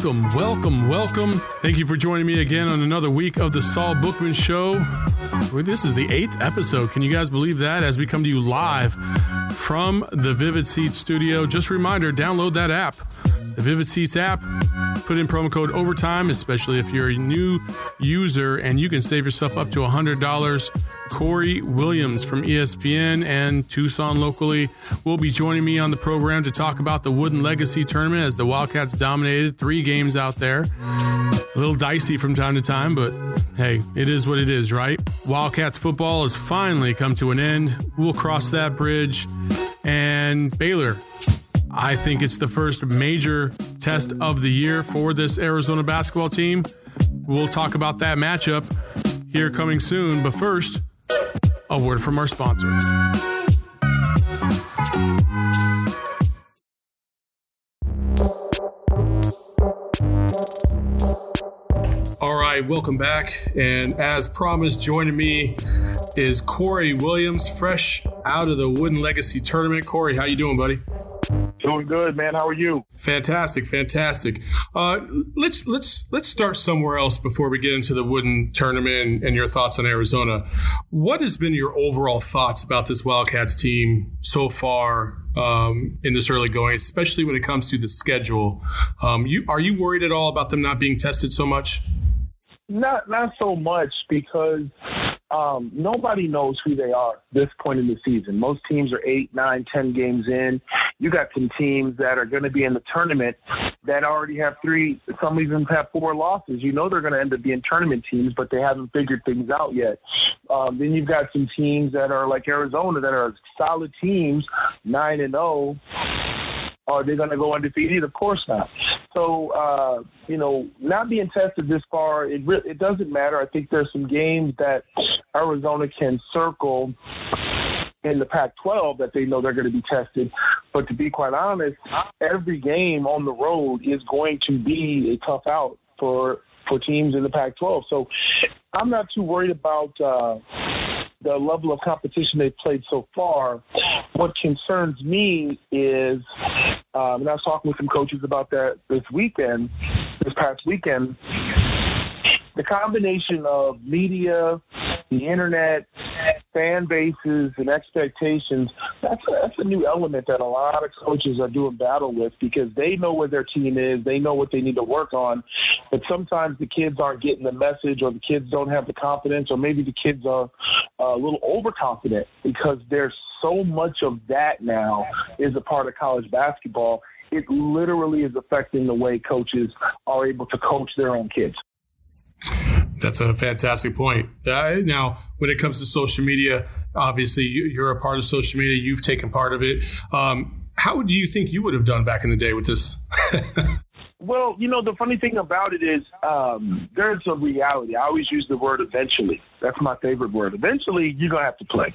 Welcome, welcome, welcome. Thank you for joining me again on another week of the Saul Bookman Show. This is the eighth episode. Can you guys believe that? As we come to you live from the Vivid Seats studio. Just a reminder download that app, the Vivid Seats app. Put in promo code OVERTIME, especially if you're a new user, and you can save yourself up to $100 Corey Williams from ESPN and Tucson locally will be joining me on the program to talk about the Wooden Legacy tournament as the Wildcats dominated three games out there. A little dicey from time to time, but hey, it is what it is, right? Wildcats football has finally come to an end. We'll cross that bridge. And Baylor, I think it's the first major test of the year for this Arizona basketball team. We'll talk about that matchup here coming soon. But first, a word from our sponsor. All right, welcome back. And as promised, joining me is Corey Williams, fresh out of the Wooden Legacy tournament. Corey, how you doing, buddy? Doing good, man. How are you? Fantastic, fantastic. Uh, let's let's let's start somewhere else before we get into the wooden tournament and your thoughts on Arizona. What has been your overall thoughts about this Wildcats team so far um, in this early going, especially when it comes to the schedule? Um, you are you worried at all about them not being tested so much? Not not so much because um, nobody knows who they are this point in the season. Most teams are eight, nine, ten games in. You got some teams that are going to be in the tournament that already have three, some even have four losses. You know they're going to end up being tournament teams, but they haven't figured things out yet. Um, then you've got some teams that are like Arizona that are solid teams, nine and zero. Oh, are they going to go undefeated? Of course not. So, uh, you know, not being tested this far, it re- it doesn't matter. I think there's some games that Arizona can circle in the Pac-12 that they know they're going to be tested. But to be quite honest, every game on the road is going to be a tough out for for teams in the Pac-12. So I'm not too worried about uh, the level of competition they've played so far. What concerns me is, um, and I was talking with some coaches about that this weekend, this past weekend, the combination of media, the internet, fan bases, and expectations, that's a, that's a new element that a lot of coaches are doing battle with because they know where their team is, they know what they need to work on, but sometimes the kids aren't getting the message or the kids don't have the confidence or maybe the kids are uh, a little overconfident because there's so much of that now is a part of college basketball. It literally is affecting the way coaches are able to coach their own kids. That's a fantastic point. Uh, now, when it comes to social media, obviously you're a part of social media. You've taken part of it. Um, how do you think you would have done back in the day with this? Well, you know, the funny thing about it is um, there's a reality. I always use the word eventually. That's my favorite word. Eventually, you're going to have to play.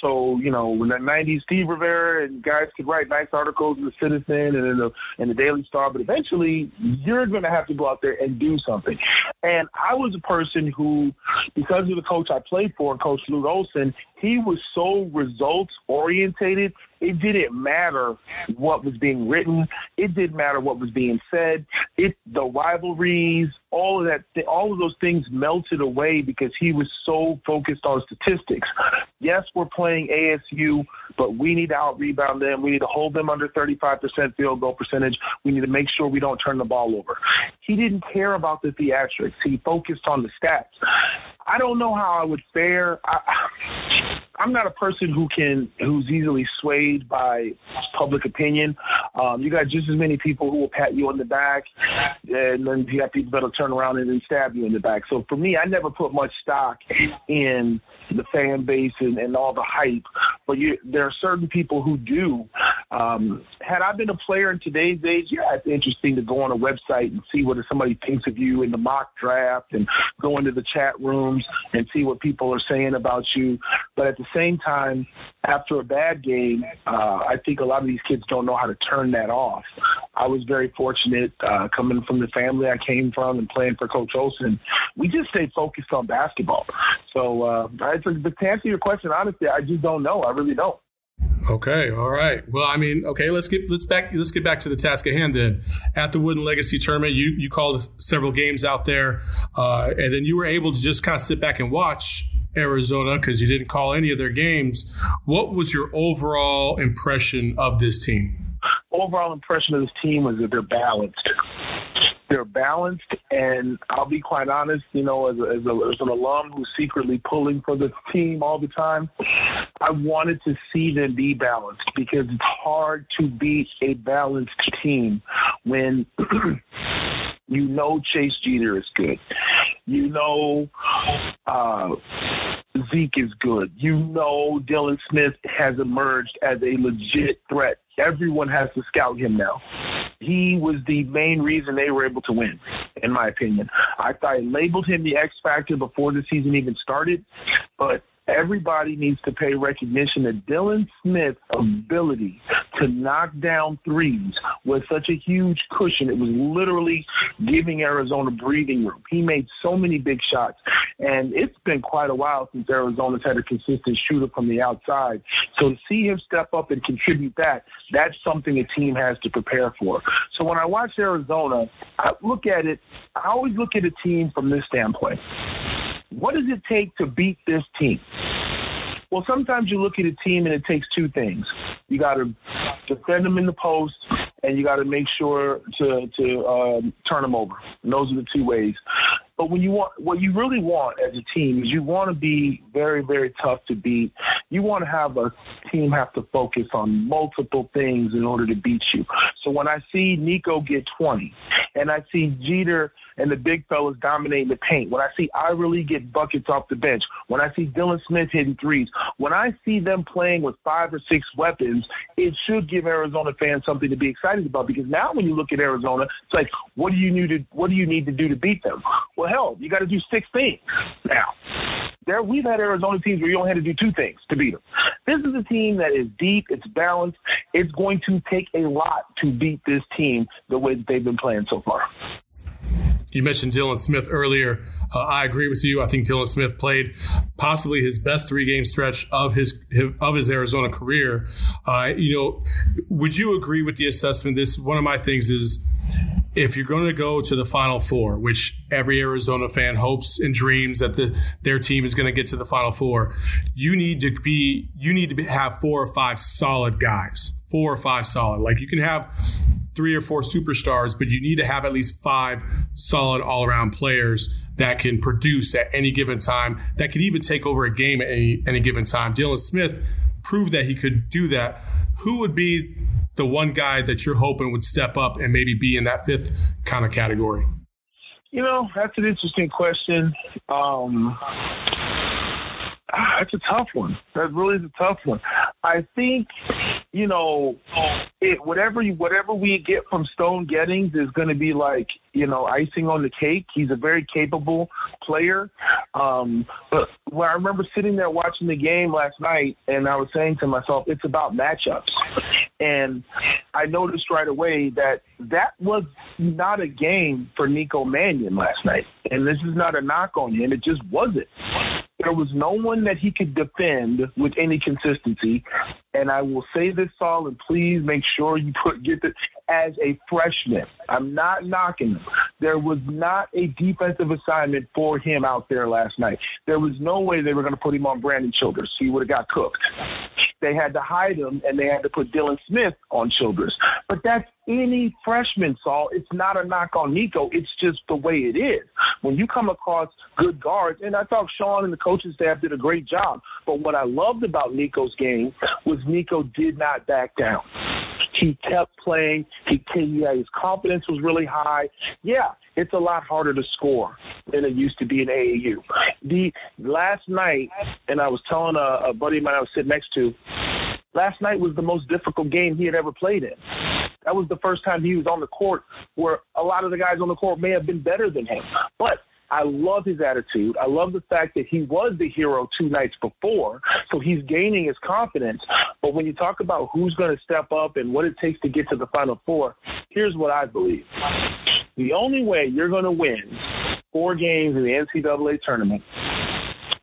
So, you know, when the 90s, Steve Rivera and guys could write nice articles in the Citizen and in the, in the Daily Star, but eventually you're going to have to go out there and do something. And I was a person who, because of the coach I played for, Coach Lute Olson, he was so results orientated it didn't matter what was being written. It didn't matter what was being said. It the rivalries, all of that, all of those things melted away because he was so focused on statistics. Yes, we're playing ASU, but we need to out rebound them. We need to hold them under 35% field goal percentage. We need to make sure we don't turn the ball over. He didn't care about the theatrics. He focused on the stats. I don't know how I would fare. I, I'm not a person who can who's easily swayed by public opinion. Um, you got just as many people who will pat you on the back, and then you got people that'll turn around and then stab you in the back. So for me, I never put much stock in the fan base and, and all the hype. But you, there are certain people who do. Um, had I been a player in today's age, yeah, it's interesting to go on a website and see what somebody thinks of you in the mock draft, and go into the chat rooms and see what people are saying about you. But at the same time, after a bad game, uh, I think a lot of these kids don't know how to turn that off. I was very fortunate uh, coming from the family I came from and playing for Coach Olson. We just stayed focused on basketball. So, uh, to, to answer your question, honestly, I just don't know. I really don't. Okay, all right. Well, I mean, okay, let's get let's back let's get back to the task at hand then. At the Wooden Legacy tournament, you you called several games out there, uh, and then you were able to just kind of sit back and watch Arizona because you didn't call any of their games. What was your overall impression of this team? Overall impression of this team was that they're balanced they're balanced, and I'll be quite honest, you know, as, a, as, a, as an alum who's secretly pulling for the team all the time, I wanted to see them be balanced because it's hard to beat a balanced team when you know Chase Jeter is good. You know uh, Zeke is good. You know Dylan Smith has emerged as a legit threat. Everyone has to scout him now. He was the main reason they were able to win, in my opinion. I, I labeled him the X Factor before the season even started, but everybody needs to pay recognition that Dylan Smith's ability to knock down threes was such a huge cushion. It was literally giving Arizona breathing room. He made so many big shots, and it's been quite a while since Arizona's had a consistent shooter from the outside. So to see him step up and contribute that, that's something a team has to prepare for. So when I watch Arizona, I look at it, I always look at a team from this standpoint. What does it take to beat this team? Well, sometimes you look at a team and it takes two things. You got to defend them in the post, and you got to make sure to to um, turn them over. And those are the two ways. But when you want, what you really want as a team is you want to be very, very tough to beat. You want to have a team have to focus on multiple things in order to beat you. So when I see Nico get 20, and I see Jeter and the big fellas dominating the paint, when I see Lee get buckets off the bench, when I see Dylan Smith hitting threes, when I see them playing with five or six weapons, it should give Arizona fans something to be excited about. Because now when you look at Arizona, it's like, what do you need to what do you need to do to beat them? Well, hell, you got to do six things. Now, there we've had Arizona teams where you only had to do two things to beat them. This is a team that is deep, it's balanced. It's going to take a lot to beat this team the way that they've been playing so far. You mentioned Dylan Smith earlier. Uh, I agree with you. I think Dylan Smith played possibly his best three game stretch of his, of his Arizona career. Uh, you know, would you agree with the assessment? This one of my things is if you're going to go to the Final Four, which every Arizona fan hopes and dreams that the, their team is going to get to the Final Four, you need to be you need to be, have four or five solid guys, four or five solid. Like you can have three or four superstars, but you need to have at least five solid all around players that can produce at any given time, that could even take over a game at any, any given time. Dylan Smith proved that he could do that. Who would be the one guy that you're hoping would step up and maybe be in that fifth kind of category? You know, that's an interesting question. Um, that's a tough one. That really is a tough one. I think, you know, it whatever you, whatever we get from Stone Gettings is going to be like you know icing on the cake. He's a very capable player. Um, but when I remember sitting there watching the game last night, and I was saying to myself, it's about matchups. And I noticed right away that that was not a game for Nico Mannion last night. And this is not a knock on him; it just wasn't. There was no one that he could defend with any consistency. And I will say this, Saul, and please make sure you put get this as a freshman. I'm not knocking him. There was not a defensive assignment for him out there last night. There was no way they were going to put him on Brandon Childress. He would have got cooked. They had to hide him, and they had to put Dylan Smith on Childress. But that's any freshman, Saul. It's not a knock on Nico. It's just the way it is. When you come across good guards, and I thought Sean and the coaching staff did a great job. But what I loved about Nico's game was Nico did not back down. He kept playing. He, he his confidence was really high. Yeah, it's a lot harder to score than it used to be in AAU. The last night, and I was telling a, a buddy of mine I was sitting next to, last night was the most difficult game he had ever played in. That was the first time he was on the court where a lot of the guys on the court may have been better than him. But I love his attitude. I love the fact that he was the hero two nights before, so he's gaining his confidence. But when you talk about who's going to step up and what it takes to get to the Final Four, here's what I believe. The only way you're going to win four games in the NCAA tournament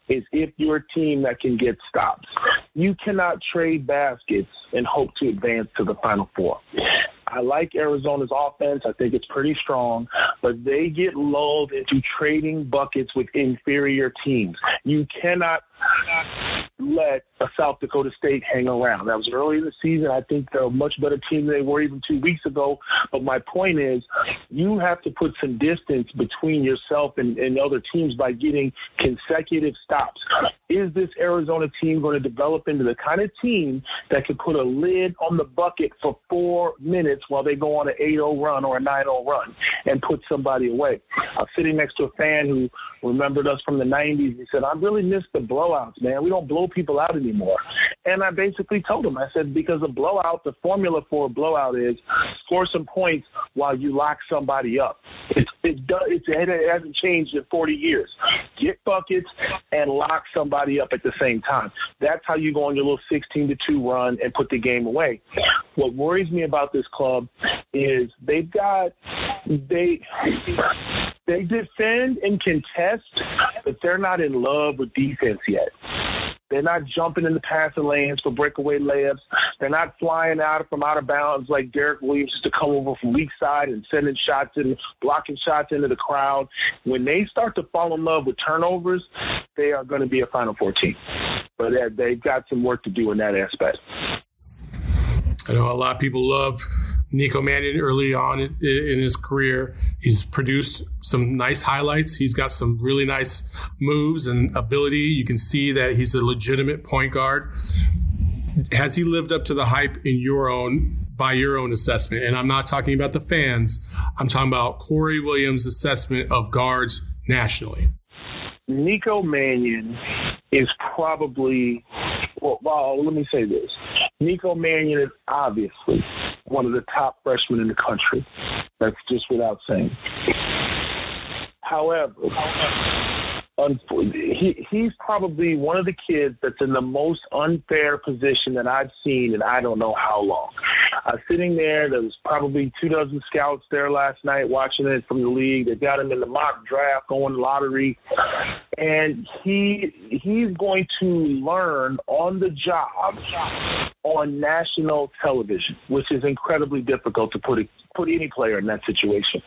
is if you're a team that can get stops. You cannot trade baskets and hope to advance to the Final Four. I like Arizona's offense. I think it's pretty strong, but they get lulled into trading buckets with inferior teams. You cannot let a South Dakota State hang around. That was early in the season. I think they're a much better team than they were even two weeks ago. But my point is, you have to put some distance between yourself and, and other teams by getting consecutive stops. Is this Arizona team going to develop into the kind of team that can put a lid on the bucket for four minutes while they go on an 8-0 run or a 9-0 run and put somebody away? I was sitting next to a fan who remembered us from the 90s. He said, I really miss the blowouts, man. We don't blow people out anymore. And I basically told him, I said, because a blowout, the formula for a blowout is score some points while you lock somebody up. It's, it, does, it's, it hasn't changed in 40 years. Get buckets and lock somebody up at the same time. That's how you go on your little 16 to 2 run and put the game away. What worries me about this club is they've got they they defend and contest, but they're not in love with defense yet. They're not jumping in the passing lanes for breakaway layups. They're not flying out from out of bounds like Derrick Williams to come over from weak side and sending shots and blocking shots into the crowd. When they start to fall in love with turnovers, they are going to be a Final Four team. But uh, they've got some work to do in that aspect. I know a lot of people love Nico Mannion early on in, in, his career. He's produced some nice highlights. He's got some really nice moves and ability. You can see that he's a legitimate point guard. Has he lived up to the hype in your own by your own assessment? And I'm not talking about the fans. I'm talking about Corey Williams' assessment of guards nationally. Nico Mannion is probably well, well, let me say this. Nico Mannion is obviously one of the top freshmen in the country. That's just without saying. However, he he's probably one of the kids that's in the most unfair position that I've seen in I don't know how long. Was sitting there. There was probably two dozen scouts there last night watching it from the league. They got him in the mock draft, going lottery, and he he's going to learn on the job on national television, which is incredibly difficult to put put any player in that situation.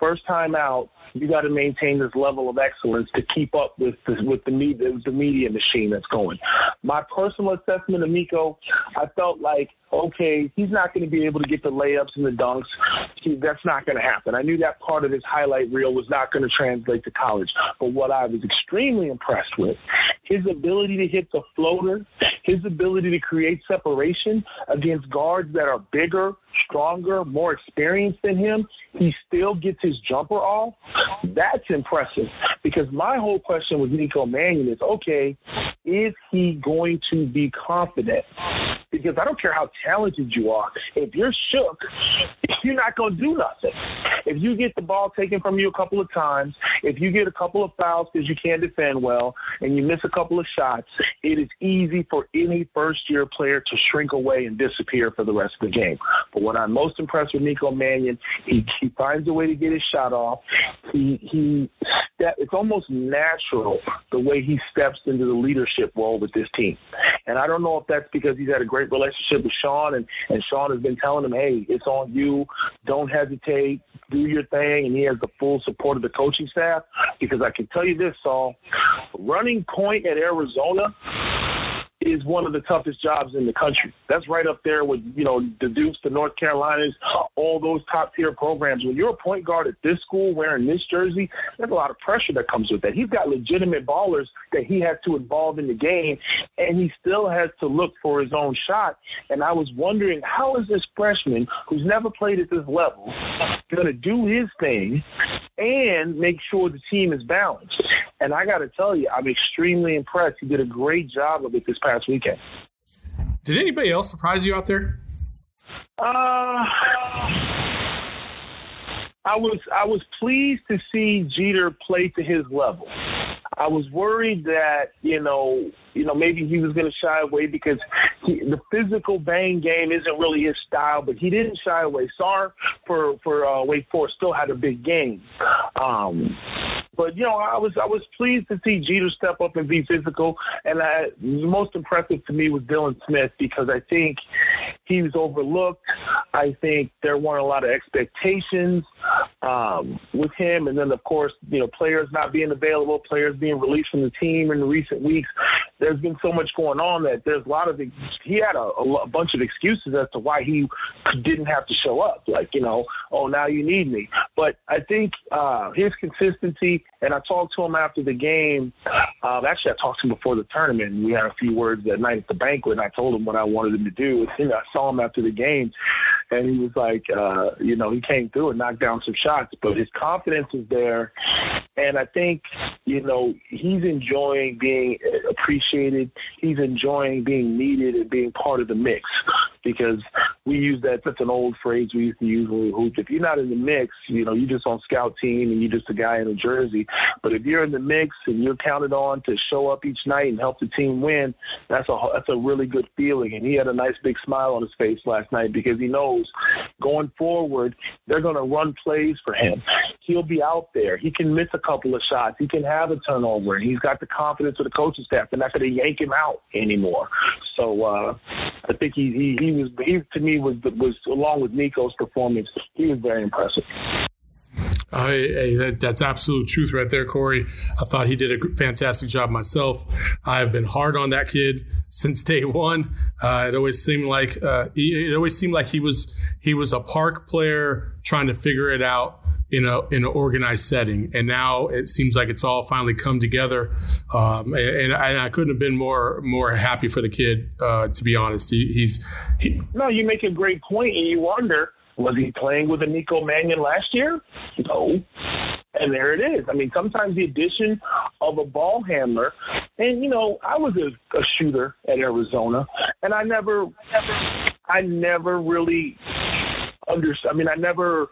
First time out, you got to maintain this level of excellence to keep up with the, with the media, the media machine that's going. My personal assessment of Nico, I felt like okay, he's not going to be able to get the layups and the dunks. He, that's not going to happen. I knew that part of his highlight reel was not going to translate to college. But what I was extremely impressed with, his ability to hit the floater, his ability to create separation against guards that are bigger, stronger, more experienced than him, he still gets his jumper off. That's impressive because my whole question with Nico Mannion is okay, is he going to be confident? Because I don't care how talented you are, if you're shook, you're not going to do nothing. If you get the ball taken from you a couple of times, if you get a couple of fouls because you can't defend well, and you miss a couple of shots, it is easy for any first year player to shrink away and disappear for the rest of the game. But what I'm most impressed with Nico Mannion, he, he finds a way to get his shot off. He he step, it's almost natural the way he steps into the leadership role with this team. And I don't know if that's because he's had a great relationship with Sean and, and Sean has been telling him, hey, it's on you. Don't hesitate. Do your thing. And he has the full support of the coaching staff. Because I can tell you this, Saul, running point at Arizona is one of the toughest jobs in the country. That's right up there with, you know, the Dukes, the North Carolinas, all those top tier programs. When you're a point guard at this school wearing this jersey, there's a lot of pressure that comes with that. He's got legitimate ballers that he has to involve in the game, and he still has to look for his own shot. And I was wondering, how is this freshman who's never played at this level going to do his thing and make sure the team is balanced? And I got to tell you, I'm extremely impressed. He did a great job of it this past weekend. Did anybody else surprise you out there? Uh, I was I was pleased to see Jeter play to his level. I was worried that you know you know maybe he was going to shy away because he, the physical bang game isn't really his style, but he didn't shy away. Sarr for for uh, Wake Forest still had a big game. Um, But you know, I was I was pleased to see Jeter step up and be physical. And I, most impressive to me was Dylan Smith because I think he was overlooked. I think there weren't a lot of expectations um, with him, and then of course, you know, players not being available, players being released from the team in recent weeks. There's been so much going on that there's a lot of he had a, a bunch of excuses as to why he didn't have to show up. Like you know, oh now you need me. But I think uh, his consistency, and I talked to him after the game. Um, actually, I talked to him before the tournament. We had a few words that night at the banquet, and I told him what I wanted him to do. And I saw him after the game, and he was like, uh, you know, he came through and knocked down some shots, but his confidence is there, and I think, you know, he's enjoying being appreciated. He's enjoying being needed and being part of the mix because we use that. That's an old phrase we used to use when we hooped. If you're not in the mix, you know, you're just on scout team and you're just a guy in a jersey. But if you're in the mix and you're counted on to show up each night and help the team win, that's a that's a really good feeling. And he had a nice big smile on his face last night because he knows going forward they're going to run plays for him. He'll be out there. He can miss a couple of shots. He can have a turnover. He's got the confidence of the coaching staff. They're not going to yank him out anymore. So uh, I think he, he he was he to me was was along with Nico's performance, he was very impressive. That, that's absolute truth right there, Corey. I thought he did a fantastic job myself. I have been hard on that kid since day one. Uh, it always seemed like uh, it always seemed like he was he was a park player trying to figure it out in a in an organized setting. And now it seems like it's all finally come together. Um, and, and, I couldn't have been more more happy for the kid. Uh, to be honest, he, he's he, no. You make a great point, and you wonder was he playing with a Nico Mannion last year? No. And there it is. I mean, sometimes the addition of a ball handler, and you know, I was a, a shooter at Arizona, and I never, never, I never really understood. I mean, I never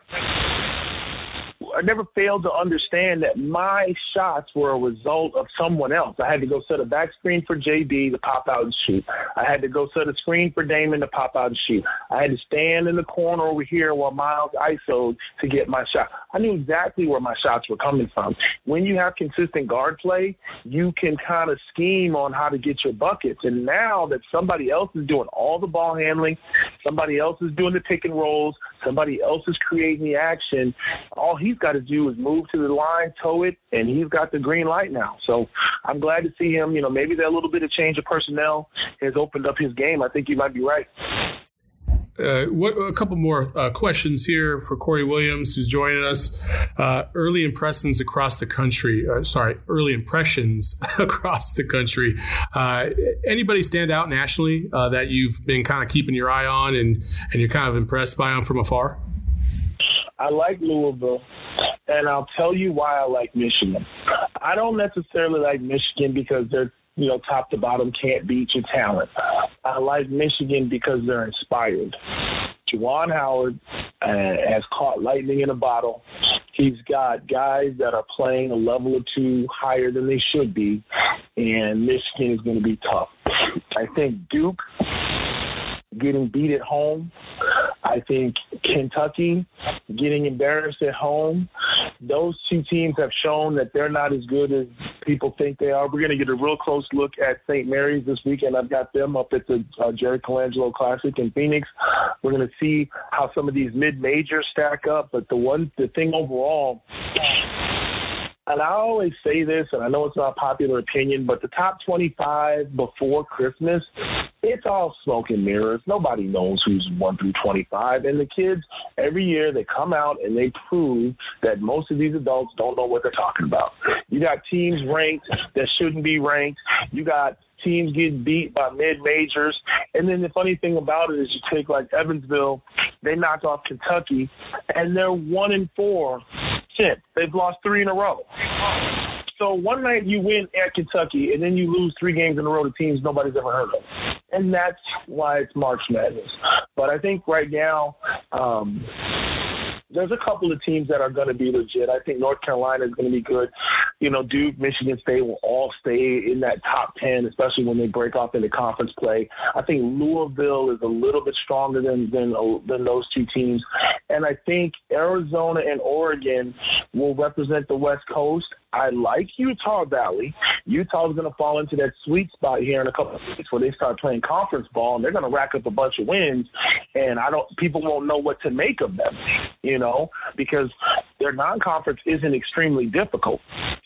I never failed to understand that my shots were a result of someone else. I had to go set a back screen for JB to pop out and shoot. I had to go set a screen for Damon to pop out and shoot. I had to stand in the corner over here while Miles ISO'd to get my shot. I knew exactly where my shots were coming from. When you have consistent guard play, you can kind of scheme on how to get your buckets. And now that somebody else is doing all the ball handling, somebody else is doing the pick and rolls, somebody else is creating the action, all he's got to do is move to the line, toe it, and he's got the green light now. So I'm glad to see him. You know, maybe that little bit of change of personnel has opened up his game. I think you might be right. Uh, what, a couple more uh, questions here for Corey Williams, who's joining us. Uh, early impressions across the country. Uh, sorry, early impressions across the country. Uh, anybody stand out nationally that you've been kind of keeping your eye on and, and you're kind of impressed by them from afar? I like Louisville and I'll tell you why I like Michigan. I don't necessarily like Michigan because they're you know, top to bottom can't beat your talent. I like Michigan because they're inspired. Juwan Howard uh, has caught lightning in a bottle. He's got guys that are playing a level or two higher than they should be, and Michigan is going to be tough. I think Duke getting beat at home. I think Kentucky getting embarrassed at home. Those two teams have shown that they're not as good as people think they are. We're going to get a real close look at St. Mary's this weekend. I've got them up at the uh, Jerry Colangelo Classic in Phoenix. We're going to see how some of these mid majors stack up. But the one, the thing overall, and I always say this, and I know it's not popular opinion, but the top 25 before Christmas, it's all smoke and mirrors. Nobody knows who's 1 through 25. And the kids, every year, they come out and they prove that most of these adults don't know what they're talking about. You got teams ranked that shouldn't be ranked. You got teams getting beat by mid majors. And then the funny thing about it is you take like Evansville, they knocked off Kentucky, and they're one and four since. They've lost three in a row. So one night you win at Kentucky, and then you lose three games in a row to teams nobody's ever heard of, and that's why it's March Madness. But I think right now. um there's a couple of teams that are going to be legit. I think North Carolina is going to be good. You know, Duke, Michigan State will all stay in that top 10, especially when they break off into conference play. I think Louisville is a little bit stronger than than than those two teams, and I think Arizona and Oregon will represent the West Coast I like Utah Valley. Utah's going to fall into that sweet spot here in a couple of weeks where they start playing conference ball and they're going to rack up a bunch of wins, and I don't people won't know what to make of them, you know, because their non-conference isn't extremely difficult.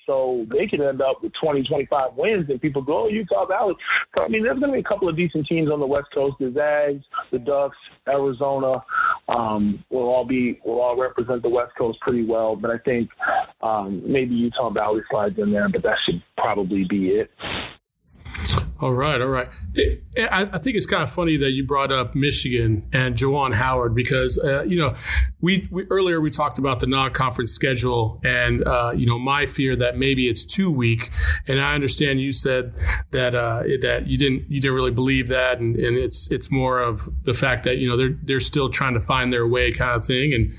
So they could end up with 20, 25 wins, and people go, oh, Utah Valley. So, I mean, there's going to be a couple of decent teams on the West Coast. The Zags, the Ducks, Arizona um, will all be will all represent the West Coast pretty well. But I think um, maybe Utah Valley slides in there, but that should probably be it. All right, all right. I, I, think it's kind of funny that you brought up Michigan and Juwan Howard because uh, you know we, we, earlier we talked about the non-conference schedule and uh, you know my fear that maybe it's too weak, and I understand you said that uh, that you didn't you didn't really believe that, and, and it's it's more of the fact that you know they're they're still trying to find their way kind of thing, and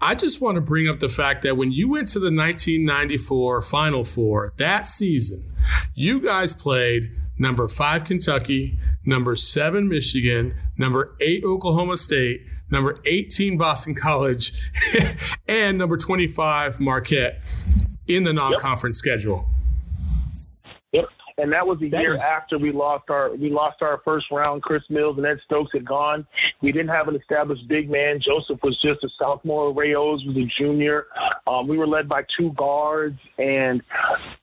I just want to bring up the fact that when you went to the 1994 Final Four that season, you guys played number five, Kentucky, number seven, Michigan, number eight, Oklahoma State, number 18, Boston College, and number 25, Marquette in the non conference yep. schedule and that was a year after we lost our we lost our first round. Chris Mills and Ed Stokes had gone. We didn't have an established big man. Joseph was just a sophomore. Ray Owes was a junior. Um, we were led by two guards, and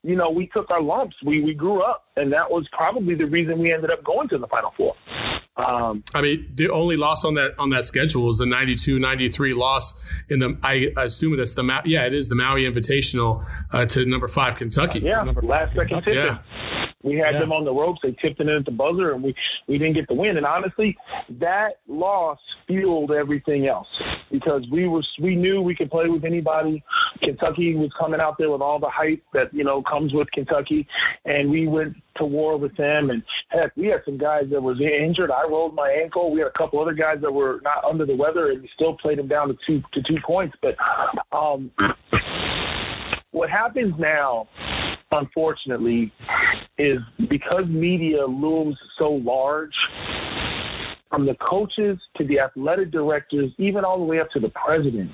you know we took our lumps. We we grew up, and that was probably the reason we ended up going to the Final Four. Um, I mean, the only loss on that on that schedule is the 92-93 loss in the. I assume that's the yeah, it is the Maui Invitational uh, to number five Kentucky. Yeah, number, last second tip. Yeah. We had yeah. them on the ropes. They tipped it in at the buzzer, and we we didn't get the win. And honestly, that loss fueled everything else because we were we knew we could play with anybody. Kentucky was coming out there with all the hype that you know comes with Kentucky, and we went to war with them. And heck, we had some guys that was injured. I rolled my ankle. We had a couple other guys that were not under the weather, and we still played them down to two to two points. But um, what happens now unfortunately, is because media looms so large, from the coaches to the athletic directors, even all the way up to the president,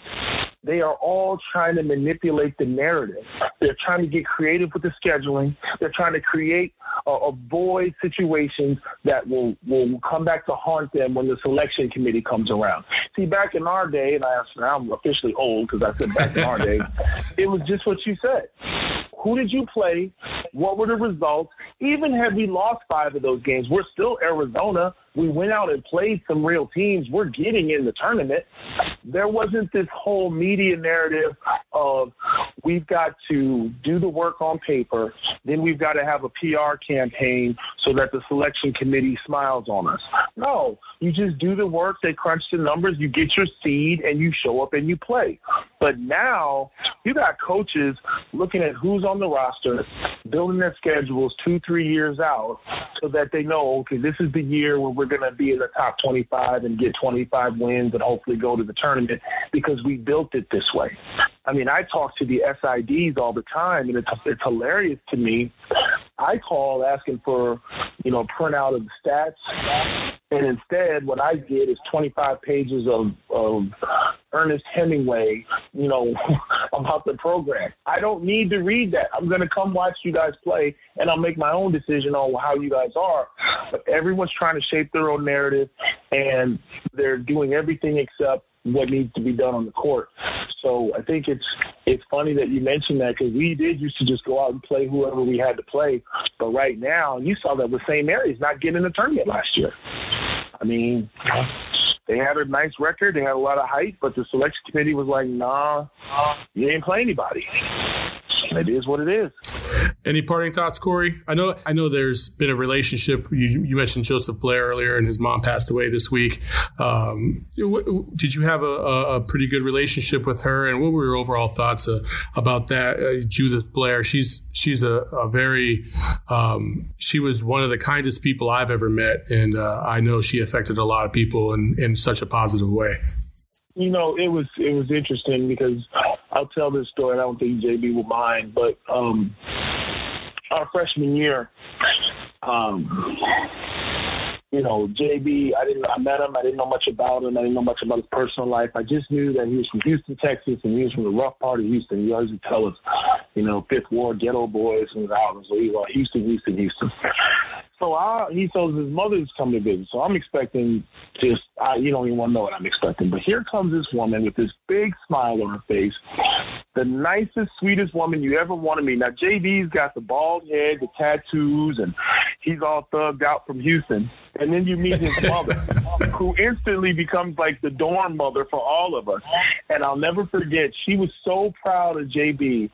they are all trying to manipulate the narrative. They're trying to get creative with the scheduling. They're trying to create uh, avoid situations that will will come back to haunt them when the selection committee comes around. See, back in our day, and I, I'm officially old because I said back in our day, it was just what you said. Who did you play? What were the results? Even had we lost five of those games, we're still Arizona. We went out and played some real teams. We're getting in the tournament. There wasn't this whole media narrative of we've got to do the work on paper, then we've got to have a PR campaign so that the selection committee smiles on us. No, you just do the work, they crunch the numbers, you get your seed, and you show up and you play. But now you got coaches looking at who's on the roster, building their schedules two, three years out so that they know, okay, this is the year where we're going to be in the top 25 and get 25 wins and hopefully go to the tournament because we built it this way. I mean, I talk to the SIDs all the time, and it's, it's hilarious to me. I call asking for, you know, printout of the stats, and instead, what I get is 25 pages of, of Ernest Hemingway, you know, about the program. I don't need to read that. I'm going to come watch you guys play, and I'll make my own decision on how you guys are. But everyone's trying to shape their own narrative, and they're doing everything except what needs to be done on the court. So I think it's it's funny that you mentioned that because we did used to just go out and play whoever we had to play, but right now you saw that with St. Mary's not getting in the tournament last year. I mean, they had a nice record, they had a lot of hype, but the selection committee was like, "Nah, you ain't play anybody." It is what it is. Any parting thoughts, Corey? I know I know there's been a relationship. You, you mentioned Joseph Blair earlier, and his mom passed away this week. Um, did you have a, a, pretty good relationship with her, and what were your overall thoughts uh, about that? Uh, Judith Blair, she's she's a, a very um, she was one of the kindest people I've ever met, and uh, I know she affected a lot of people in, in such a positive way you know, it was it was interesting because I'll tell this story. And I don't think JB will mind, but um, our freshman year, um, you know, JB, I didn't, I met him. I didn't know much about him. I didn't know much about his personal life. I just knew that he was from Houston, Texas, and he was from the rough part of Houston. He always would tell us, you know, Fifth Ward, Geto Boys, and out. So he was Houston, Houston, Houston. So I, he says his mother's coming to visit. So I'm expecting just, I, you don't even want to know what I'm expecting. But here comes this woman with this big smile on her face, the nicest, sweetest woman you ever want to meet. Now JB's got the bald head, the tattoos, and he's all thugged out from Houston. And then you meet his mother, who instantly becomes like the dorm mother for all of us. And I'll never forget, she was so proud of JB.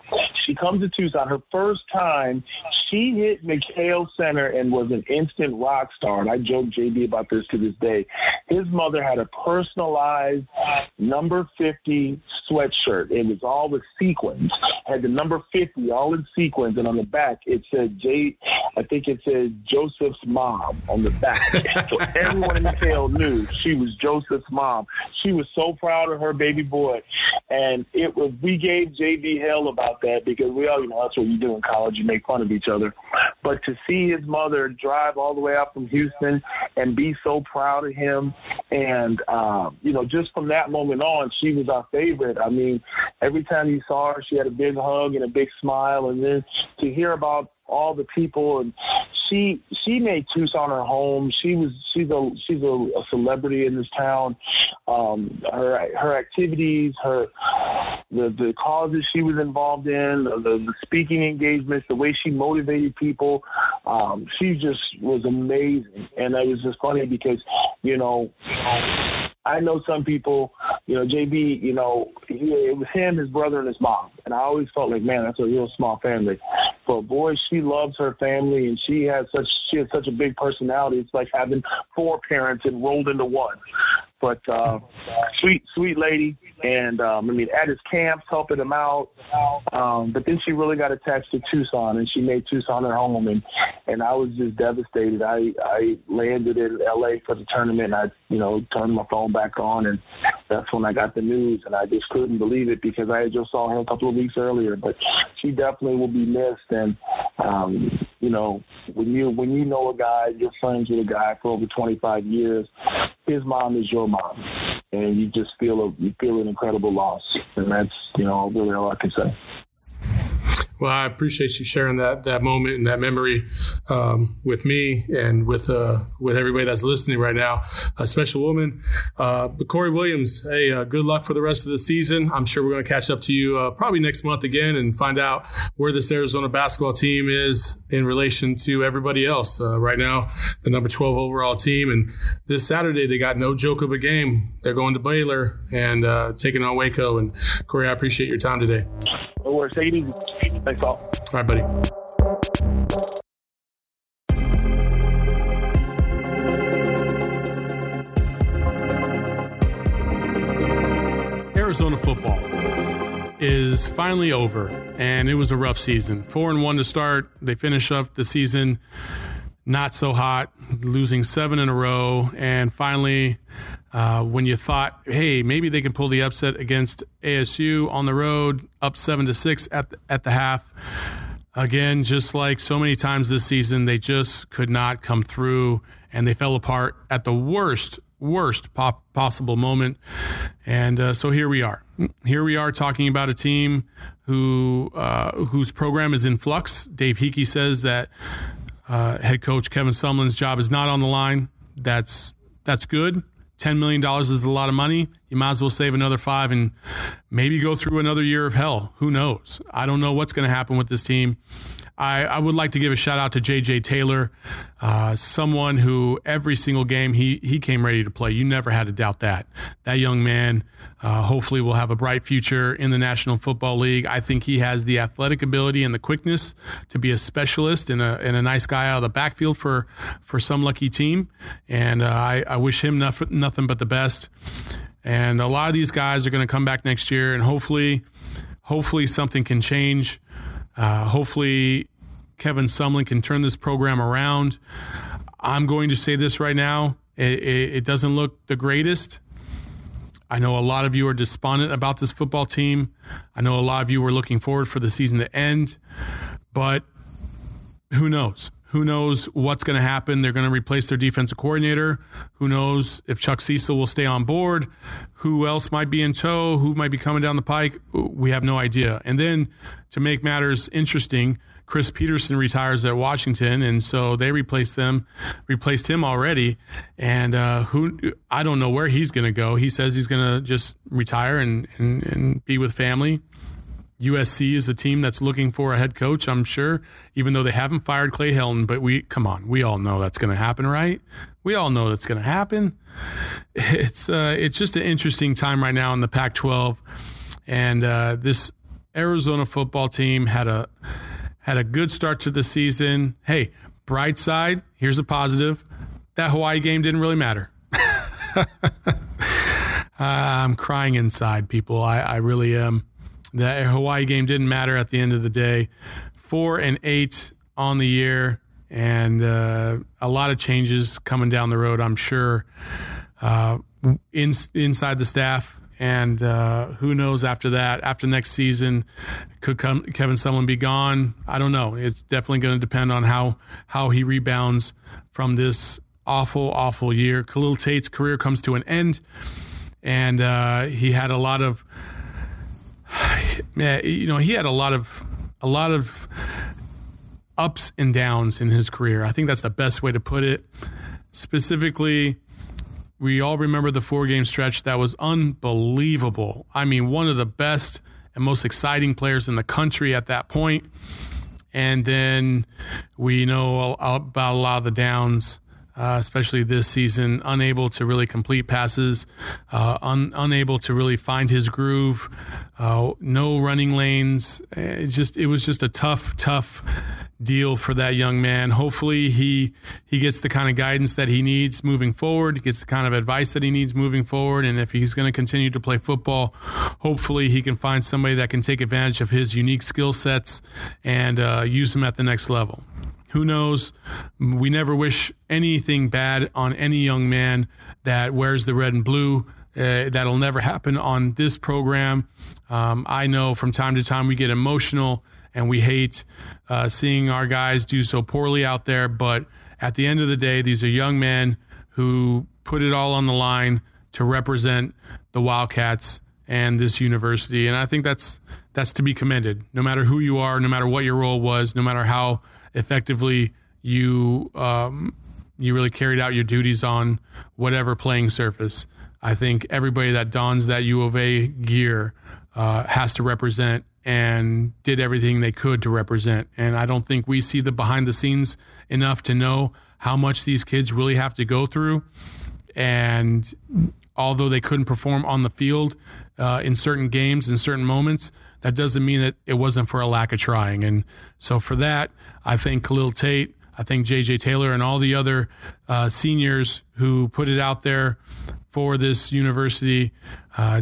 She comes to Tucson, her first time, she hit McKale Center and was an instant rock star. And I joke JB about this to this day. His mother had a personalized number 50 sweatshirt. It was all with sequins. Had the number 50 all in sequins. And on the back, it said J, I think it said Joseph's mom on the back. so everyone in the McKale knew she was Joseph's mom. She was so proud of her baby boy. And it was, we gave JB hell about that because we all, you know, that's what you do in college. You make fun of each other. But to see his mother drive all the way out from Houston and be so proud of him, and um, you know, just from that moment on, she was our favorite. I mean, every time you saw her, she had a big hug and a big smile, and then to hear about all the people and she she made Tucson her home. She was she's a she's a, a celebrity in this town. Um, her her activities, her the the causes she was involved in, the, the speaking engagements, the way she motivated people. Um, she just was amazing, and it was just funny because you know. I know some people, you know, JB, you know, he, it was him, his brother, and his mom. And I always felt like, man, that's a real small family. But boy, she loves her family, and she has such she has such a big personality. It's like having four parents enrolled into one. But uh, sweet, sweet lady, and um, I mean, at his camps, helping him out. Um, but then she really got attached to Tucson, and she made Tucson her home, and and I was just devastated. I I landed in L.A. for the tournament, and I you know turned my phone back on, and that's when I got the news, and I just couldn't believe it because I just saw her a couple of weeks earlier. But she definitely will be missed, and um, you know when you when you know a guy, you're friends with a guy for over 25 years. His mom is your mom, and you just feel a you feel an incredible loss, and that's you know really all I can say. Well, I appreciate you sharing that that moment and that memory um, with me and with uh, with everybody that's listening right now. A special woman, uh, but Corey Williams. Hey, uh, good luck for the rest of the season. I'm sure we're going to catch up to you uh, probably next month again and find out where this Arizona basketball team is in relation to everybody else. Uh, right now, the number 12 overall team, and this Saturday they got no joke of a game. They're going to Baylor and uh, taking on Waco. And Corey, I appreciate your time today. No worries. Take it easy. Thanks, all. All right, buddy. Arizona football is finally over, and it was a rough season. Four and one to start. They finish up the season not so hot, losing seven in a row, and finally, uh, when you thought, hey, maybe they can pull the upset against ASU on the road, up seven to six at the, at the half. Again, just like so many times this season, they just could not come through, and they fell apart at the worst worst pop- possible moment. And uh, so here we are. Here we are talking about a team who uh, whose program is in flux. Dave Heeke says that uh, head coach Kevin Sumlin's job is not on the line. That's that's good. $10 million is a lot of money. You might as well save another five and maybe go through another year of hell. Who knows? I don't know what's going to happen with this team. I, I, would like to give a shout out to JJ Taylor, uh, someone who every single game he, he came ready to play. You never had to doubt that. That young man uh, hopefully will have a bright future in the National Football League. I think he has the athletic ability and the quickness to be a specialist and a, and a nice guy out of the backfield for, for some lucky team. And uh, I, I wish him nothing, nothing but the best. And a lot of these guys are going to come back next year, and hopefully, hopefully something can change. Uh, hopefully, Kevin Sumlin can turn this program around. I'm going to say this right now. It, it, it, doesn't look the greatest. I know a lot of you are despondent about this football team. I know a lot of you were looking forward for the season to end, but who knows? Who knows what's going to happen? They're going to replace their defensive coordinator. Who knows if Chuck Cecil will stay on board? Who else might be in tow? Who might be coming down the pike? We have no idea. And then to make matters interesting, Chris Petersen retires at Washington, and so they replaced them, replaced him already. And uh, who I don't know where he's going to go. He says he's going to just retire and, and, and be with family. USC is a team that's looking for a head coach, I'm sure, even though they haven't fired Clay Helton. But we, come on, we all know that's going to happen, right? We all know that's going to happen. It's uh, it's just an interesting time right now in the Pac-12, and uh, this Arizona football team had a had a good start to the season. Hey, bright side, here's a positive: that Hawaii game didn't really matter. I'm crying inside, people. I, I really am. The Hawaii game didn't matter at the end of the day. Four and eight on the year, and uh, a lot of changes coming down the road. I'm sure uh, in, inside the staff, and uh, who knows after that? After next season, could come, Kevin Sumlin be gone? I don't know. It's definitely going to depend on how how he rebounds from this awful, awful year. Khalil Tate's career comes to an end, and uh, he had a lot of you know, he had a lot of a lot of ups and downs in his career. I think that's the best way to put it. Specifically, we all remember the four game stretch that was unbelievable. I mean, one of the best and most exciting players in the country at that point. And then we know about a lot of the downs uh, especially this season, unable to really complete passes, uh, un- unable to really find his groove, uh, no running lanes. It just it was just a tough, tough deal for that young man. Hopefully, he he gets the kind of guidance that he needs moving forward. Gets the kind of advice that he needs moving forward. And if he's going to continue to play football, hopefully he can find somebody that can take advantage of his unique skill sets and uh, use them at the next level. Who knows? We never wish anything bad on any young man that wears the red and blue. Uh, that'll never happen on this program. Um, I know from time to time we get emotional and we hate uh, seeing our guys do so poorly out there. But at the end of the day, these are young men who put it all on the line to represent the Wildcats and this university. And I think that's that's to be commended. No matter who you are, no matter what your role was, no matter how effectively you um, you really carried out your duties on whatever playing surface. I think everybody that dons that U of A gear uh, has to represent and did everything they could to represent. And I don't think we see the behind the scenes enough to know how much these kids really have to go through. And although they couldn't perform on the field uh, in certain games, in certain moments, that doesn't mean that it wasn't for a lack of trying. And so for that, I thank Khalil Tate, I thank JJ Taylor, and all the other uh, seniors who put it out there for this university. Uh,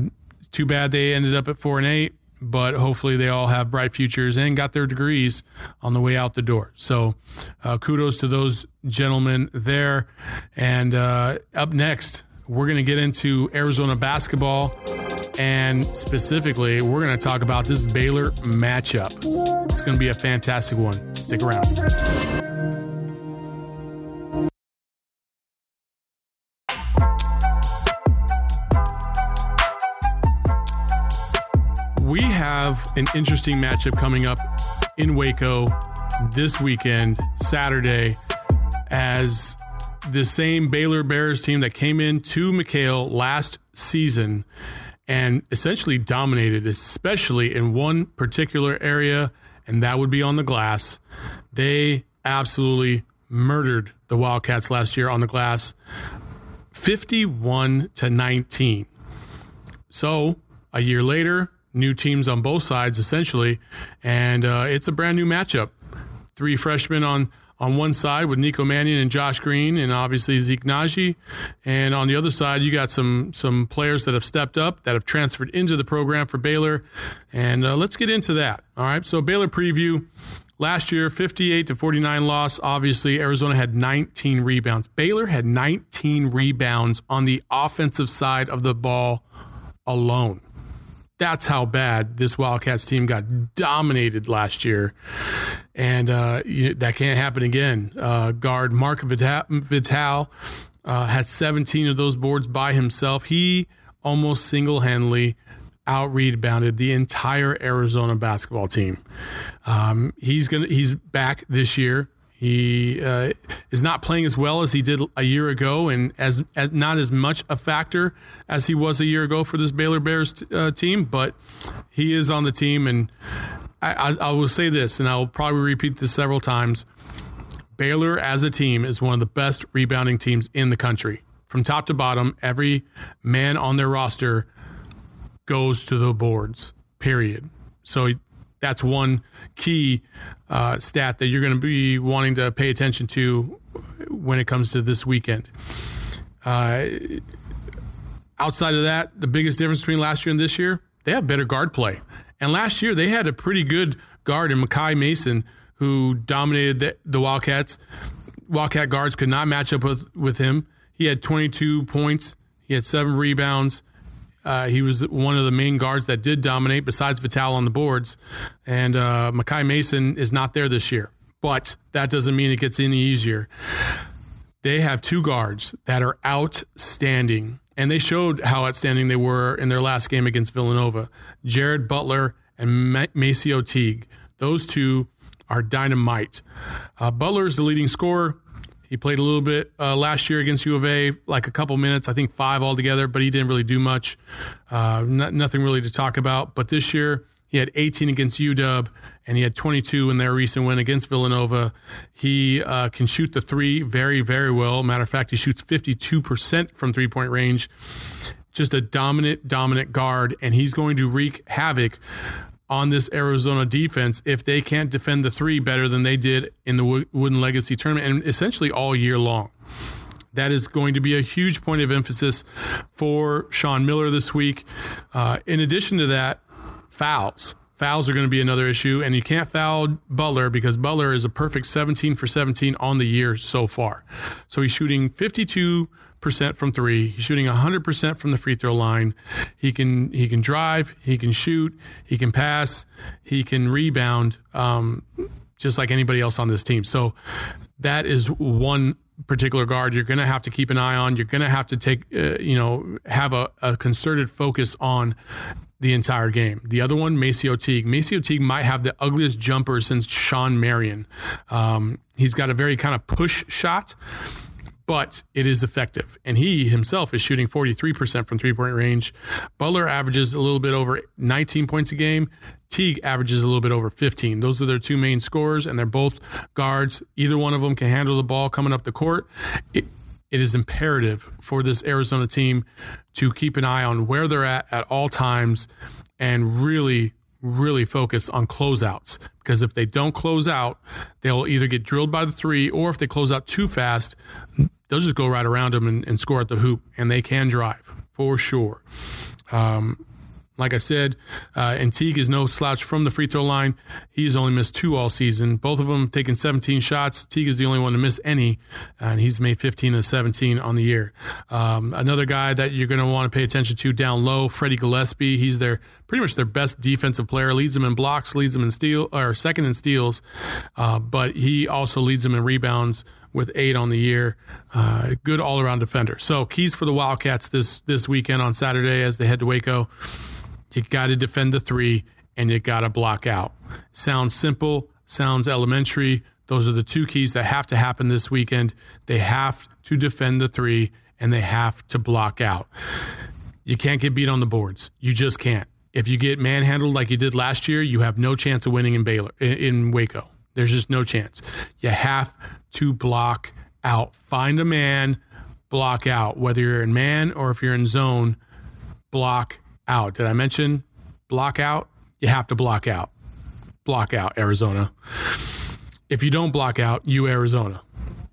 too bad they ended up at four and eight, but hopefully they all have bright futures and got their degrees on the way out the door. So uh, kudos to those gentlemen there. And uh, up next, we're going to get into Arizona basketball. And specifically, we're going to talk about this Baylor matchup. It's going to be a fantastic one. Stick around. We have an interesting matchup coming up in Waco this weekend, Saturday, as the same Baylor Bears team that came in to McKale last season and essentially dominated, especially in one particular area, and that would be on the glass. They absolutely murdered the Wildcats last year on the glass, 51 to 19. So a year later, new teams on both sides essentially, and uh, it's a brand new matchup. Three freshmen on on one side with Nico Mannion and Josh Green, and obviously Zeke Nnaji. And on the other side, you got some some players that have stepped up, that have transferred into the program for Baylor. And uh, let's get into that. All right. So Baylor preview. Last year, 58 to 49 loss. Obviously, Arizona had 19 rebounds. Baylor had 19 rebounds on the offensive side of the ball alone. That's how bad this Wildcats team got dominated last year, and uh, you, that can't happen again. Uh, guard Mark Vital uh, had 17 of those boards by himself. He almost single handedly out rebounded the entire Arizona basketball team. Um, he's gonna he's back this year. He uh, is not playing as well as he did a year ago, and as, as, not as much a factor as he was a year ago for this Baylor Bears t- uh, team. But he is on the team, and I, I, I will say this, and I will probably repeat this several times. Baylor as a team is one of the best rebounding teams in the country. From top to bottom, every man on their roster goes to the boards, period. So that's one key uh, stat that you're going to be wanting to pay attention to when it comes to this weekend. Uh, outside of that, the biggest difference between last year and this year, they have better guard play. And last year, they had a pretty good guard in Makai Mason who dominated the, the Wildcats. Wildcat guards could not match up with, with him. He had 22 points, he had seven rebounds, uh, he was one of the main guards that did dominate, besides Vital on the boards. And uh, Makai Mason is not there this year, but that doesn't mean it gets any easier. They have two guards that are outstanding, and they showed how outstanding they were in their last game against Villanova. Jared Butler and Maceo Teague. Those two are dynamite. Uh, Butler is the leading scorer. He played a little bit uh, last year against U of A, like a couple minutes, I think five altogether, but he didn't really do much. Uh, not, nothing really to talk about. But this year, he had 18 against UW, and he had 22 in their recent win against Villanova. He uh, can shoot the three very, very well. Matter of fact, he shoots 52% from three point range. Just a dominant, dominant guard, and he's going to wreak havoc on this Arizona defense if they can't defend the three better than they did in the Wooden Legacy tournament and essentially all year long. That is going to be a huge point of emphasis for Sean Miller this week. Uh, in addition to that, fouls. Fouls are going to be another issue, and you can't foul Butler because Butler is a perfect 17 for 17 on the year so far. So he's shooting 52 percent from three. He's shooting hundred percent from the free throw line. He can he can drive. He can shoot. He can pass. He can rebound. Um, just like anybody else on this team. So that is one particular guard you're going to have to keep an eye on. You're going to have to take, uh, you know, have a, a, concerted focus on the entire game. The other one, Maceo Teague. Maceo Teague might have the ugliest jumper since Shawn Marion. Um, he's got a very kind of push shot but it is effective. And he himself is shooting 43% from three point range. Butler averages a little bit over 19 points a game. Teague averages a little bit over 15. Those are their two main scorers, and they're both guards. Either one of them can handle the ball coming up the court. It, it is imperative for this Arizona team to keep an eye on where they're at at all times and really really focus on closeouts because if they don't close out, they'll either get drilled by the three or if they close out too fast, they'll just go right around them and, and score at the hoop, and they can drive for sure. Um, like I said, uh, and Teague is no slouch from the free throw line. He's only missed two all season. Both of them taken 17 shots. Teague is the only one to miss any, and he's made 15 of 17 on the year. Um, another guy that you're going to want to pay attention to down low, Freddie Gillespie. He's their pretty much their best defensive player. Leads them in blocks, leads them in steal or second in steals, uh, but he also leads them in rebounds with eight on the year. Uh, good all around defender. So keys for the Wildcats this this weekend on Saturday as they head to Waco. You got to defend the three and you got to block out. Sounds simple, sounds elementary. Those are the two keys that have to happen this weekend. They have to defend the three and they have to block out. You can't get beat on the boards. You just can't. If you get manhandled like you did last year, you have no chance of winning in Baylor in Waco. There's just no chance. You have to block out. Find a man, block out. Whether you're in man or if you're in zone, block out. Did I mention block out? You have to block out. Block out, Arizona. If you don't block out, you Arizona.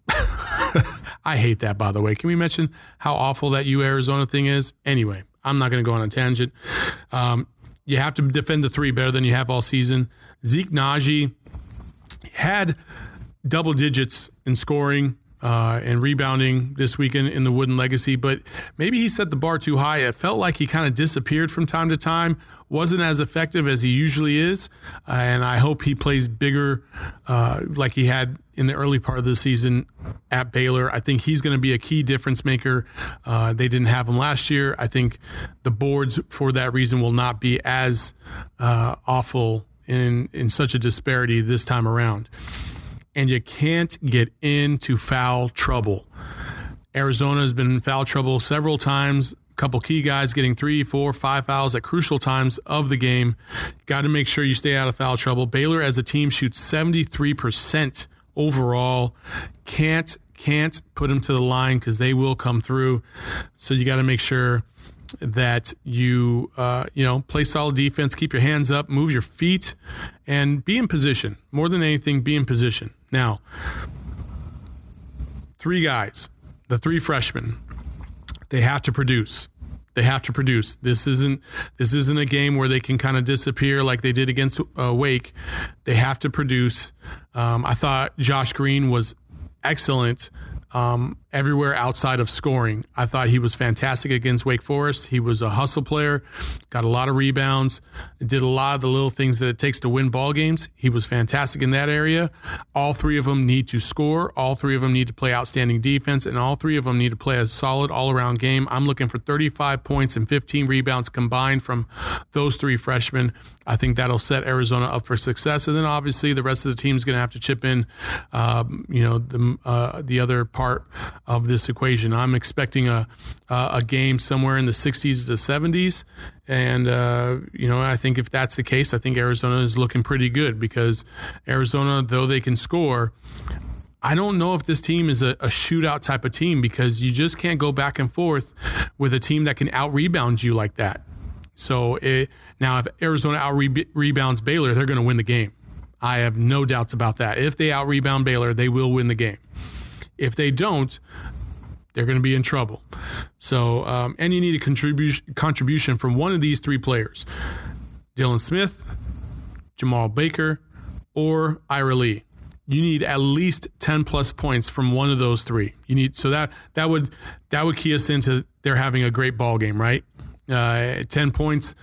I hate that, by the way. Can we mention how awful that you Arizona thing is? Anyway, I'm not going to go on a tangent. Um, you have to defend the three better than you have all season. Zeke Nnaji had double digits in scoring. Uh, and rebounding this weekend in the Wooden Legacy, but maybe he set the bar too high. It felt like he kind of disappeared from time to time, wasn't as effective as he usually is, uh, and I hope he plays bigger uh, like he had in the early part of the season at Baylor. I think he's going to be a key difference maker. Uh, they didn't have him last year. I think the boards, for that reason, will not be as uh, awful in in such a disparity this time around and you can't get into foul trouble. Arizona has been in foul trouble several times. A couple key guys getting three, four, five fouls at crucial times of the game. Got to make sure you stay out of foul trouble. Baylor as a team shoots 73% overall. Can't can't put them to the line because they will come through. So you got to make sure that you uh, you know play solid defense, keep your hands up, move your feet, and be in position. More than anything, be in position. Now, three guys, the three freshmen, they have to produce. They have to produce. This isn't this isn't a game where they can kind of disappear like they did against uh, Wake. They have to produce. Um, I thought Josh Green was excellent um, everywhere outside of scoring. I thought he was fantastic against Wake Forest. He was a hustle player, got a lot of rebounds, did a lot of the little things that it takes to win ball games. He was fantastic in that area. All three of them need to score. All three of them need to play outstanding defense, and all three of them need to play a solid all around game. I'm looking for 35 points and 15 rebounds combined from those three freshmen. I think that'll set Arizona up for success, and then obviously the rest of the team is going to have to chip in. Um, you know the uh, the other part of this equation. I'm expecting a a game somewhere in the 60s to 70s, and uh, you know I think if that's the case, I think Arizona is looking pretty good because Arizona, though they can score. I don't know if this team is a, a, shootout type of team because you just can't go back and forth with a team that can out rebound you like that. So it, now, if Arizona out rebounds Baylor, they're going to win the game. I have no doubts about that. If they out rebound Baylor, they will win the game. If they don't, they're going to be in trouble. So, um, and you need a contribution contribution from one of these three players: Dylan Smith, Jemarl Baker, or Ira Lee. You need at least ten plus points from one of those three. You need so that that would that would key us into they're having a great ball game, right? uh, 10 points,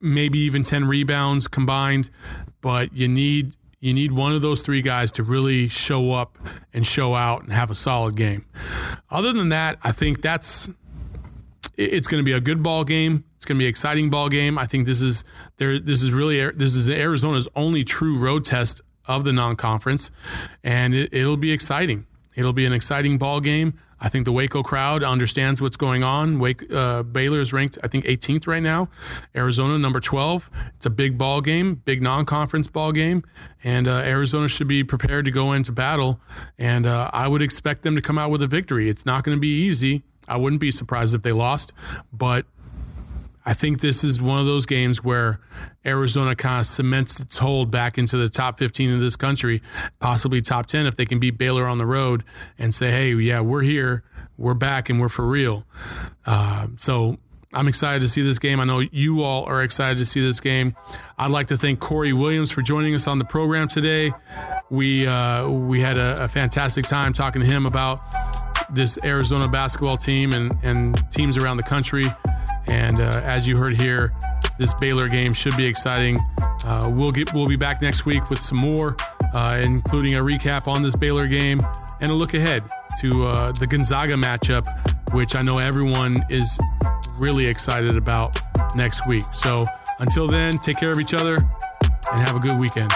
maybe even 10 rebounds combined. But you need you need one of those three guys to really show up and show out and have a solid game. Other than that, I think that's it's going to be a good ball game. It's going to be an exciting ball game. I think this is there. This is really this is Arizona's only true road test of the non-conference, and it, it'll be exciting. It'll be an exciting ball game. I think the Waco crowd understands what's going on. Wake uh, Baylor is ranked, I think, 18th right now. Arizona number 12. It's a big ball game, big non-conference ball game, and uh, Arizona should be prepared to go into battle. And uh, I would expect them to come out with a victory. It's not going to be easy. I wouldn't be surprised if they lost, but I think this is one of those games where Arizona kind of cements its hold back into the top 15 of this country, possibly top 10 if they can beat Baylor on the road and say, hey, yeah, we're here, we're back, and we're for real. Uh, so I'm excited to see this game. I know you all are excited to see this game. I'd like to thank Corey Williams for joining us on the program today. We uh, we had a, a fantastic time talking to him about this Arizona basketball team and, and teams around the country. And uh, as you heard here, this Baylor game should be exciting. Uh, we'll get we'll be back next week with some more, uh, including a recap on this Baylor game and a look ahead to uh, the Gonzaga matchup, which I know everyone is really excited about next week. So until then, take care of each other and have a good weekend.